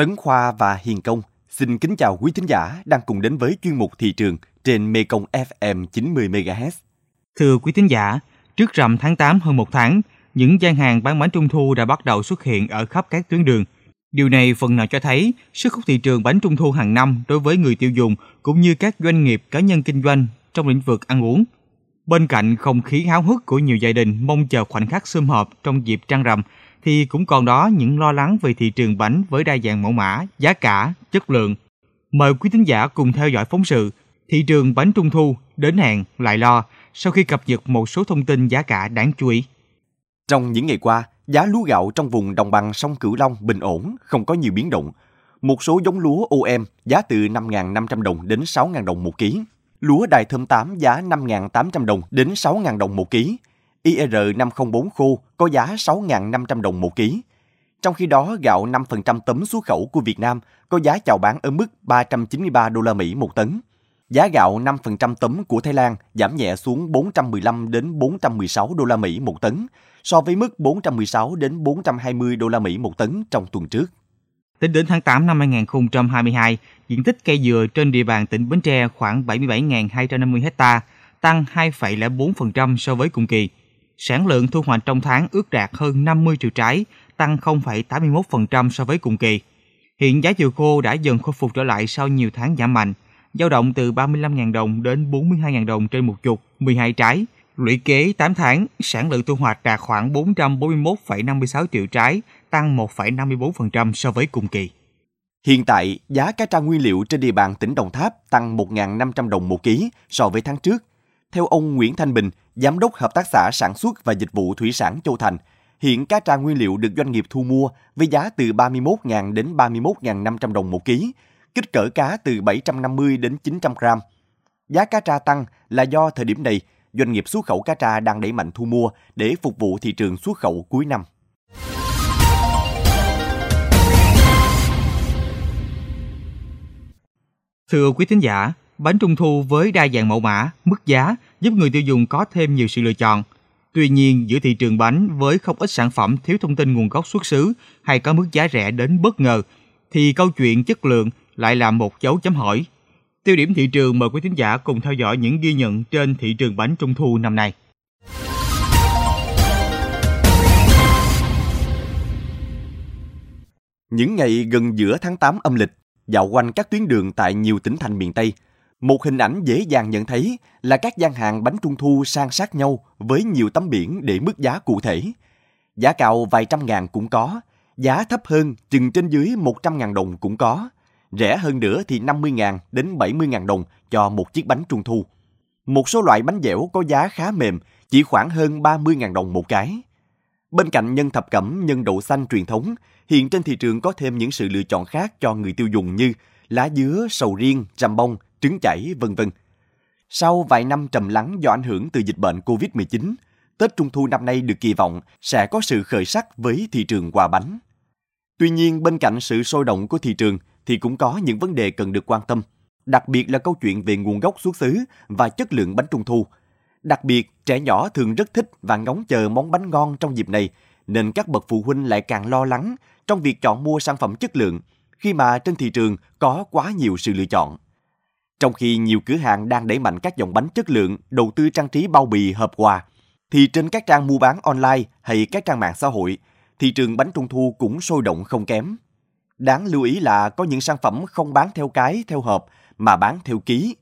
Tấn Khoa và Hiền Công xin kính chào quý thính giả đang cùng đến với chuyên mục thị trường trên Mekong FM 90 MHz. Thưa quý thính giả, trước rằm tháng 8 hơn một tháng, những gian hàng bán bánh trung thu đã bắt đầu xuất hiện ở khắp các tuyến đường. Điều này phần nào cho thấy sức hút thị trường bánh trung thu hàng năm đối với người tiêu dùng cũng như các doanh nghiệp cá nhân kinh doanh trong lĩnh vực ăn uống. Bên cạnh không khí háo hức của nhiều gia đình mong chờ khoảnh khắc sum họp trong dịp trăng rằm, thì cũng còn đó những lo lắng về thị trường bánh với đa dạng mẫu mã, giá cả, chất lượng. Mời quý thính giả cùng theo dõi phóng sự Thị trường bánh trung thu đến hàng lại lo sau khi cập nhật một số thông tin giá cả đáng chú ý. Trong những ngày qua, giá lúa gạo trong vùng đồng bằng sông Cửu Long bình ổn, không có nhiều biến động. Một số giống lúa OM giá từ 5.500 đồng đến 6.000 đồng một ký. Lúa đài thơm 8 giá 5.800 đồng đến 6.000 đồng một ký. IR504 khô có giá 6.500 đồng một ký. Trong khi đó, gạo 5% tấm xuất khẩu của Việt Nam có giá chào bán ở mức 393 đô la Mỹ một tấn. Giá gạo 5% tấm của Thái Lan giảm nhẹ xuống 415 đến 416 đô la Mỹ một tấn, so với mức 416 đến 420 đô la Mỹ một tấn trong tuần trước. Tính đến tháng 8 năm 2022, diện tích cây dừa trên địa bàn tỉnh Bến Tre khoảng 77.250 ha, tăng 2,04% so với cùng kỳ. Sản lượng thu hoạch trong tháng ước đạt hơn 50 triệu trái, tăng 0,81% so với cùng kỳ. Hiện giá dừa khô đã dần khôi phục trở lại sau nhiều tháng giảm mạnh, dao động từ 35.000 đồng đến 42.000 đồng trên một chục, 12 trái. Lũy kế 8 tháng, sản lượng thu hoạch đạt khoảng 441,56 triệu trái, tăng 1,54% so với cùng kỳ. Hiện tại, giá cá tra nguyên liệu trên địa bàn tỉnh Đồng Tháp tăng 1.500 đồng một ký so với tháng trước. Theo ông Nguyễn Thanh Bình, Giám đốc Hợp tác xã Sản xuất và Dịch vụ Thủy sản Châu Thành, hiện cá tra nguyên liệu được doanh nghiệp thu mua với giá từ 31.000 đến 31.500 đồng một ký, kích cỡ cá từ 750 đến 900 gram. Giá cá tra tăng là do thời điểm này, doanh nghiệp xuất khẩu cá tra đang đẩy mạnh thu mua để phục vụ thị trường xuất khẩu cuối năm. Thưa quý thính giả, bánh trung thu với đa dạng mẫu mã, mức giá giúp người tiêu dùng có thêm nhiều sự lựa chọn. Tuy nhiên, giữa thị trường bánh với không ít sản phẩm thiếu thông tin nguồn gốc xuất xứ hay có mức giá rẻ đến bất ngờ, thì câu chuyện chất lượng lại là một dấu chấm hỏi. Tiêu điểm thị trường mời quý thính giả cùng theo dõi những ghi nhận trên thị trường bánh trung thu năm nay. Những ngày gần giữa tháng 8 âm lịch, dạo quanh các tuyến đường tại nhiều tỉnh thành miền Tây, một hình ảnh dễ dàng nhận thấy là các gian hàng bánh trung thu san sát nhau với nhiều tấm biển để mức giá cụ thể. Giá cao vài trăm ngàn cũng có, giá thấp hơn chừng trên dưới 100 ngàn đồng cũng có, rẻ hơn nữa thì 50 ngàn đến 70 ngàn đồng cho một chiếc bánh trung thu. Một số loại bánh dẻo có giá khá mềm, chỉ khoảng hơn 30 ngàn đồng một cái. Bên cạnh nhân thập cẩm, nhân đậu xanh truyền thống, hiện trên thị trường có thêm những sự lựa chọn khác cho người tiêu dùng như lá dứa, sầu riêng, rằm bông, trứng chảy, vân vân. Sau vài năm trầm lắng do ảnh hưởng từ dịch bệnh Covid-19, Tết Trung thu năm nay được kỳ vọng sẽ có sự khởi sắc với thị trường quà bánh. Tuy nhiên, bên cạnh sự sôi động của thị trường thì cũng có những vấn đề cần được quan tâm, đặc biệt là câu chuyện về nguồn gốc xuất xứ và chất lượng bánh trung thu. Đặc biệt, trẻ nhỏ thường rất thích và ngóng chờ món bánh ngon trong dịp này, nên các bậc phụ huynh lại càng lo lắng trong việc chọn mua sản phẩm chất lượng khi mà trên thị trường có quá nhiều sự lựa chọn. Trong khi nhiều cửa hàng đang đẩy mạnh các dòng bánh chất lượng, đầu tư trang trí bao bì hợp quà, thì trên các trang mua bán online hay các trang mạng xã hội, thị trường bánh trung thu cũng sôi động không kém. Đáng lưu ý là có những sản phẩm không bán theo cái, theo hộp, mà bán theo ký.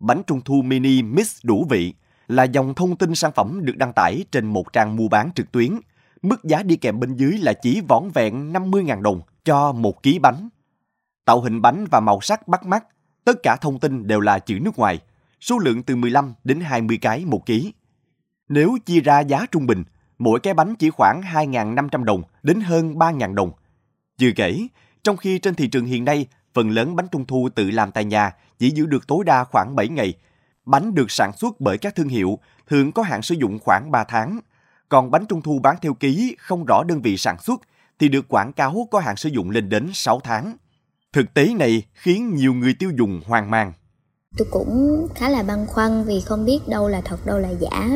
Bánh trung thu mini mix đủ vị là dòng thông tin sản phẩm được đăng tải trên một trang mua bán trực tuyến. Mức giá đi kèm bên dưới là chỉ vỏn vẹn 50.000 đồng cho một ký bánh. Tạo hình bánh và màu sắc bắt mắt, tất cả thông tin đều là chữ nước ngoài, số lượng từ 15 đến 20 cái một ký. Nếu chia ra giá trung bình, mỗi cái bánh chỉ khoảng 2.500 đồng đến hơn 3.000 đồng. Chưa kể, trong khi trên thị trường hiện nay, phần lớn bánh trung thu tự làm tại nhà chỉ giữ được tối đa khoảng 7 ngày. Bánh được sản xuất bởi các thương hiệu thường có hạn sử dụng khoảng 3 tháng. Còn bánh trung thu bán theo ký không rõ đơn vị sản xuất thì được quảng cáo có hạn sử dụng lên đến 6 tháng. Thực tế này khiến nhiều người tiêu dùng hoang mang. Tôi cũng khá là băn khoăn vì không biết đâu là thật đâu là giả.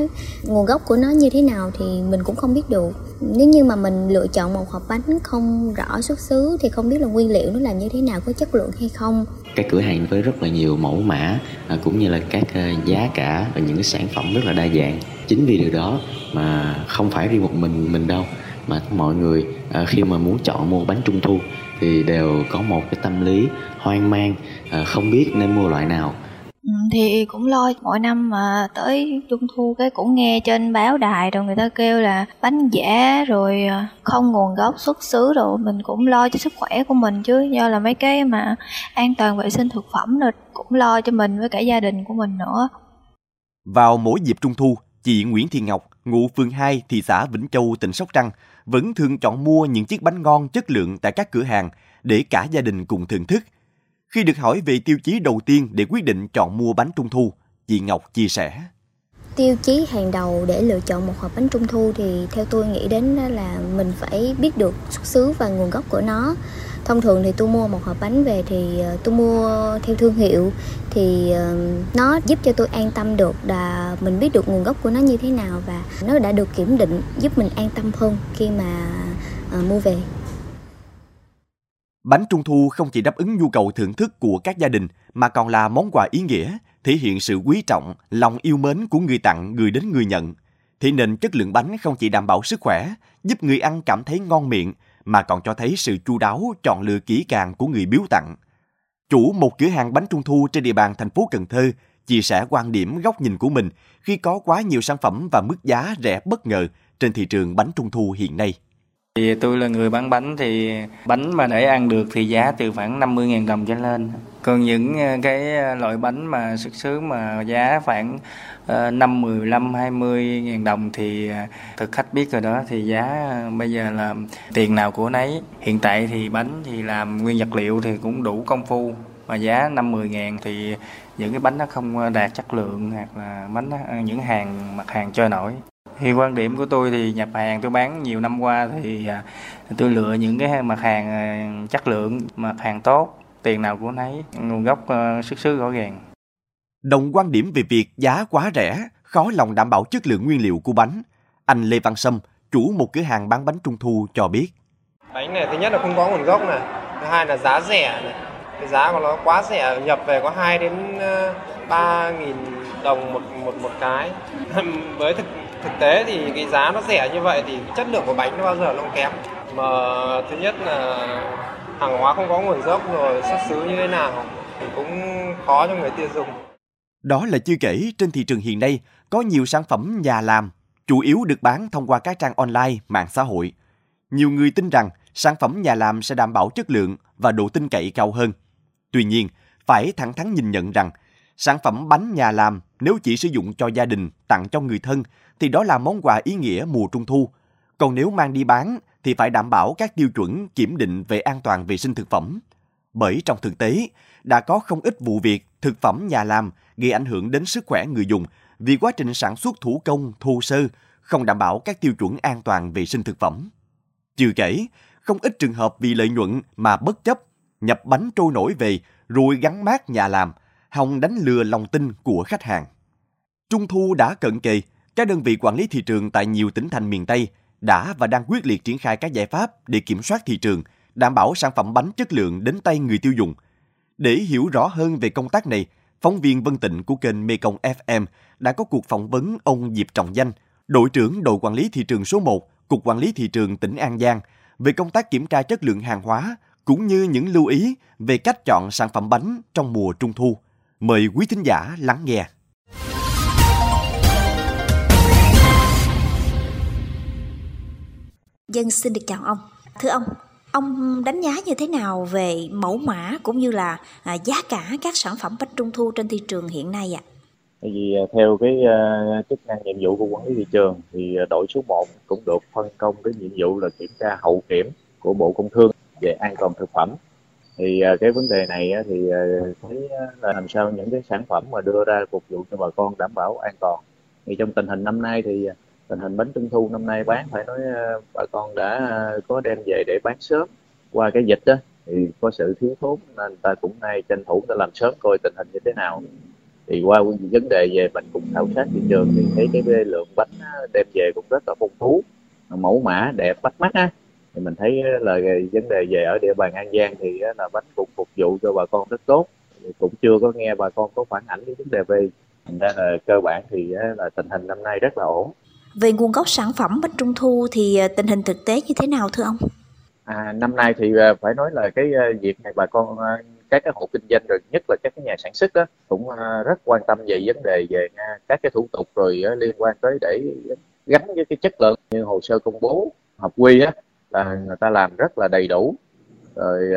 Nguồn gốc của nó như thế nào thì mình cũng không biết được. Nếu như mà mình lựa chọn một hộp bánh không rõ xuất xứ thì không biết là nguyên liệu nó làm như thế nào, có chất lượng hay không. Các cửa hàng với rất là nhiều mẫu mã à, cũng như là các à, giá cả và những cái sản phẩm rất là đa dạng. Chính vì điều đó mà không phải riêng một mình mình đâu mà mọi người à, khi mà muốn chọn mua bánh trung thu thì đều có một cái tâm lý hoang mang không biết nên mua loại nào Ừ, thì cũng lo mỗi năm mà tới trung thu cái cũng nghe trên báo đài rồi người ta kêu là bánh giả rồi à, không nguồn gốc xuất xứ rồi mình cũng lo cho sức khỏe của mình chứ do là mấy cái mà an toàn vệ sinh thực phẩm rồi cũng lo cho mình với cả gia đình của mình nữa. Vào mỗi dịp trung thu, chị Nguyễn Thị Ngọc, ngụ phường 2, thị xã Vĩnh Châu, tỉnh Sóc Trăng, vẫn thường chọn mua những chiếc bánh ngon chất lượng tại các cửa hàng để cả gia đình cùng thưởng thức – khi được hỏi về tiêu chí đầu tiên để quyết định chọn mua bánh trung thu, chị Ngọc chia sẻ. Tiêu chí hàng đầu để lựa chọn một hộp bánh trung thu thì theo tôi nghĩ đến là mình phải biết được xuất xứ và nguồn gốc của nó. Thông thường thì tôi mua một hộp bánh về thì ờ, tôi mua theo thương hiệu thì ờ, nó giúp cho tôi an tâm được là mình biết được nguồn gốc của nó như thế nào và nó đã được kiểm định giúp mình an tâm hơn khi mà ờ, mua về. Bánh trung thu không chỉ đáp ứng nhu cầu thưởng thức của các gia đình mà còn là món quà ý nghĩa, thể hiện sự quý trọng, lòng yêu mến của người tặng người đến người nhận. Thế nên chất lượng bánh không chỉ đảm bảo sức khỏe, giúp người ăn cảm thấy ngon miệng mà còn cho thấy sự chu đáo, chọn lựa kỹ càng của người biếu tặng. Chủ một cửa hàng bánh trung thu trên địa bàn thành phố Cần Thơ chia sẻ quan điểm góc nhìn của mình khi có quá nhiều sản phẩm và mức giá rẻ bất ngờ trên thị trường bánh trung thu hiện nay. Thì tôi là người bán bánh thì bánh mà để ăn được thì giá từ khoảng 50.000 đồng trở lên. Còn những ờ, cái ờ, loại bánh mà xuất xứ mà giá khoảng 5, 15, 20 ngàn đồng thì ờ, thực khách biết rồi đó thì giá bây giờ là tiền nào của nấy. Hiện tại thì bánh thì làm nguyên vật liệu thì cũng đủ công phu mà giá 5 10 ngàn thì những cái bánh nó không đạt chất lượng hoặc là bánh những hàng mặt hàng chơi nổi thì quan điểm của tôi thì nhập hàng tôi bán nhiều năm qua thì à, tôi lựa những cái mặt hàng à, chất lượng mặt hàng tốt tiền nào cũng nấy nguồn gốc à, xuất xứ rõ ràng. Đồng quan điểm về việc giá quá rẻ khó lòng đảm bảo chất lượng nguyên liệu của bánh anh lê văn sâm chủ một cửa hàng bán bánh trung thu cho biết. Bánh này thứ nhất là không có nguồn gốc này thứ hai là giá rẻ này. Cái giá của nó quá rẻ nhập về có 2 đến 3 nghìn đồng một một một cái. Với thực thực tế thì cái giá nó rẻ như vậy thì chất lượng của bánh nó bao giờ nó cũng kém mà thứ nhất là hàng hóa không có nguồn gốc rồi xuất xứ như thế nào thì cũng khó cho người tiêu dùng đó là chưa kể trên thị trường hiện nay có nhiều sản phẩm nhà làm chủ yếu được bán thông qua các trang online, mạng xã hội. Nhiều người tin rằng sản phẩm nhà làm sẽ đảm bảo chất lượng và độ tin cậy cao hơn. Tuy nhiên, phải thẳng thắn nhìn nhận rằng sản phẩm bánh nhà làm nếu chỉ sử dụng cho gia đình, tặng cho người thân thì đó là món quà ý nghĩa mùa trung thu. Còn nếu mang đi bán thì phải đảm bảo các tiêu chuẩn kiểm định về an toàn vệ sinh thực phẩm. Bởi trong thực tế, đã có không ít vụ việc thực phẩm nhà làm gây ảnh hưởng đến sức khỏe người dùng vì quá trình sản xuất thủ công, thô sơ, không đảm bảo các tiêu chuẩn an toàn vệ sinh thực phẩm. Chưa kể, không ít trường hợp vì lợi nhuận mà bất chấp nhập bánh trôi nổi về rồi gắn mát nhà làm, hòng đánh lừa lòng tin của khách hàng. Trung thu đã cận kề, các đơn vị quản lý thị trường tại nhiều tỉnh thành miền Tây đã và đang quyết liệt triển khai các giải pháp để kiểm soát thị trường, đảm bảo sản phẩm bánh chất lượng đến tay người tiêu dùng. Để hiểu rõ hơn về công tác này, phóng viên Vân Tịnh của kênh Mekong FM đã có cuộc phỏng vấn ông Diệp Trọng Danh, đội trưởng đội quản lý thị trường số 1, Cục Quản lý Thị trường tỉnh An Giang, về công tác kiểm tra chất lượng hàng hóa cũng như những lưu ý về cách chọn sản phẩm bánh trong mùa trung thu. Mời quý thính giả lắng nghe. Dân xin được chào ông. Thưa ông, ông đánh giá như thế nào về mẫu mã cũng như là à, giá cả các sản phẩm bánh trung thu trên thị trường hiện nay ạ? Tại vì à, theo cái à, chức năng nhiệm vụ của quản lý thị trường thì đội số 1 cũng được phân công cái nhiệm vụ là kiểm tra hậu kiểm của Bộ Công Thương về an toàn thực phẩm. Thì cái vấn đề này thì thấy là làm sao những cái sản phẩm mà đưa ra phục vụ cho bà con đảm bảo an toàn. Thì trong tình hình năm nay thì tình hình bánh trung thu năm nay bán, phải nói ờ, bà con đã ờ, có đem về để bán sớm. Qua cái dịch đó thì có sự thiếu thốn, nên ta cũng nay tranh thủ ta làm sớm coi tình hình như thế nào. Thì qua vấn đề về mình cũng khảo sát thị trường thì thấy cái lượng bánh đem về cũng rất là phong phú, mẫu mã, đẹp, bắt mắt á. Thì mình thấy là vấn đề về ở địa bàn An Giang thì là bánh cũng phục vụ cho bà con rất tốt. Cũng chưa có nghe bà con có phản ảnh cái vấn đề về. Thành ra là cơ bản thì là tình hình năm nay rất là ổn về nguồn gốc sản phẩm bánh trung thu thì ờ, tình hình thực tế như thế nào thưa ông? À, năm nay thì ờ, phải nói là cái ờ, việc này bà con các cái hộ kinh doanh rồi nhất là các cái nhà sản xuất đó cũng rất quan tâm về vấn đề về các cái thủ tục rồi liên quan tới để gắn với cái chất lượng như hồ sơ công bố hợp quy á là người ta làm rất là đầy đủ rồi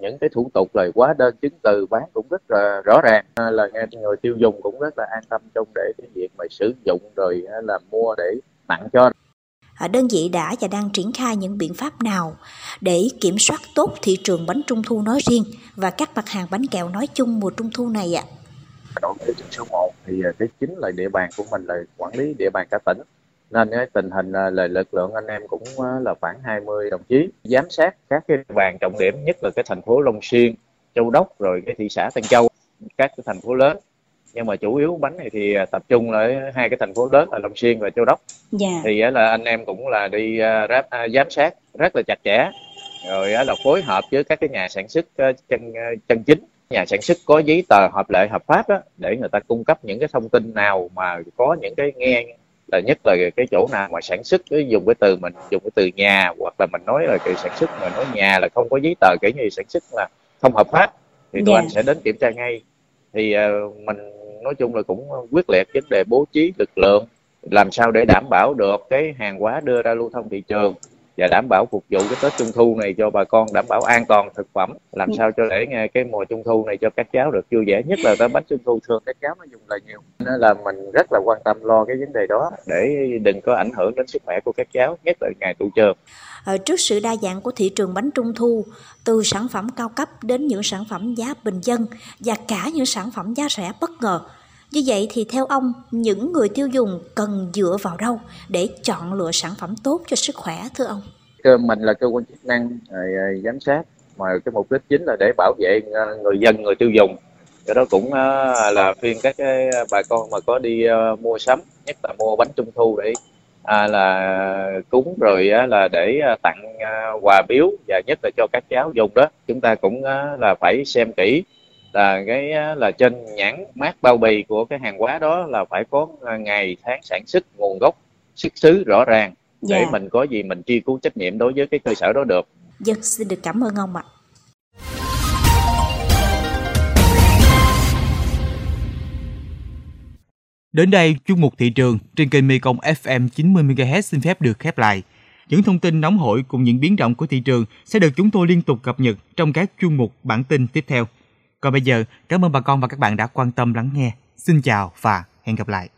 những cái thủ tục lời quá đơn chứng từ bán cũng rất là rõ ràng. Là người tiêu dùng cũng rất là an tâm trong để cái việc mà sử dụng rồi là mua để tặng cho. Đơn vị đã và đang triển khai những biện pháp nào để kiểm soát tốt thị trường bánh trung thu nói riêng và các mặt hàng bánh kẹo nói chung mùa trung thu này ạ? Đối với số 1 thì cái chính là địa bàn của mình là quản lý địa bàn cả tỉnh nên cái tình hình à, là lực lượng anh em cũng à, là khoảng 20 đồng chí giám sát các cái bàn trọng điểm nhất là cái thành phố Long Xuyên, Châu Đốc rồi cái thị xã Tân Châu các cái thành phố lớn nhưng mà chủ yếu bánh này thì à, tập trung ở hai cái thành phố lớn là Long Xuyên và Châu Đốc yeah. Dạ. thì là anh em cũng là đi à, ráp à, giám sát rất là chặt chẽ rồi là phối hợp với các cái nhà sản xuất chân chân chính nhà sản xuất có giấy tờ hợp lệ hợp pháp đó, để người ta cung cấp những cái thông tin nào mà có những cái nghe là nhất là cái chỗ nào mà sản xuất dùng cái từ mình dùng cái từ nhà hoặc là mình nói là cái sản xuất mà nói nhà là không có giấy tờ kiểu như sản xuất là không hợp pháp thì tụi yeah. Dạ. anh sẽ đến kiểm tra ngay thì uh, mình nói chung là cũng quyết liệt vấn đề bố trí lực lượng làm sao để đảm bảo được cái hàng hóa đưa ra lưu thông thị trường và đảm bảo phục vụ cái Tết Trung thu này cho bà con đảm bảo an toàn thực phẩm làm ừ. sao cho để nghe cái mùa Trung thu này cho các cháu được vui vẻ nhất là cái bánh Trung thu thường các cháu nó dùng là nhiều nên là mình rất là quan tâm lo cái vấn đề đó để đừng có ảnh hưởng đến sức khỏe của các cháu nhất là ngày tụ trường ờ, trước sự đa dạng của thị trường bánh trung thu từ sản phẩm cao cấp đến những sản phẩm giá bình dân và cả những sản phẩm giá rẻ bất ngờ như vậy thì theo ông, những người tiêu dùng cần dựa vào đâu để chọn lựa sản phẩm tốt cho sức khỏe thưa ông? Mình là cơ quan chức năng ờ, giám sát mà cái mục đích chính là để bảo vệ ờ, người dân, người tiêu dùng. Cái đó cũng ờ, là phiên các cái bà con mà có đi mua sắm, nhất là mua bánh trung thu để à, là cúng rồi á, là để tặng quà biếu và nhất là cho các cháu dùng đó chúng ta cũng là phải xem kỹ là cái là trên nhãn mát bao bì của cái hàng hóa đó là phải có à, ngày tháng sản xuất nguồn gốc xuất xứ rõ ràng để yeah. Dạ. mình có gì mình truy cứu trách nhiệm đối với cái cơ sở đó được. Vâng, xin được cảm ơn ông ạ. Đến đây, chuyên mục thị trường trên kênh Mekong FM 90 MHz xin phép được khép lại. Những thông tin nóng hổi cùng những biến động của thị trường sẽ được chúng tôi liên tục cập nhật trong các chuyên mục bản tin tiếp theo. Còn bây giờ, cảm ơn bà con và các bạn đã quan tâm lắng nghe. Xin chào và hẹn gặp lại.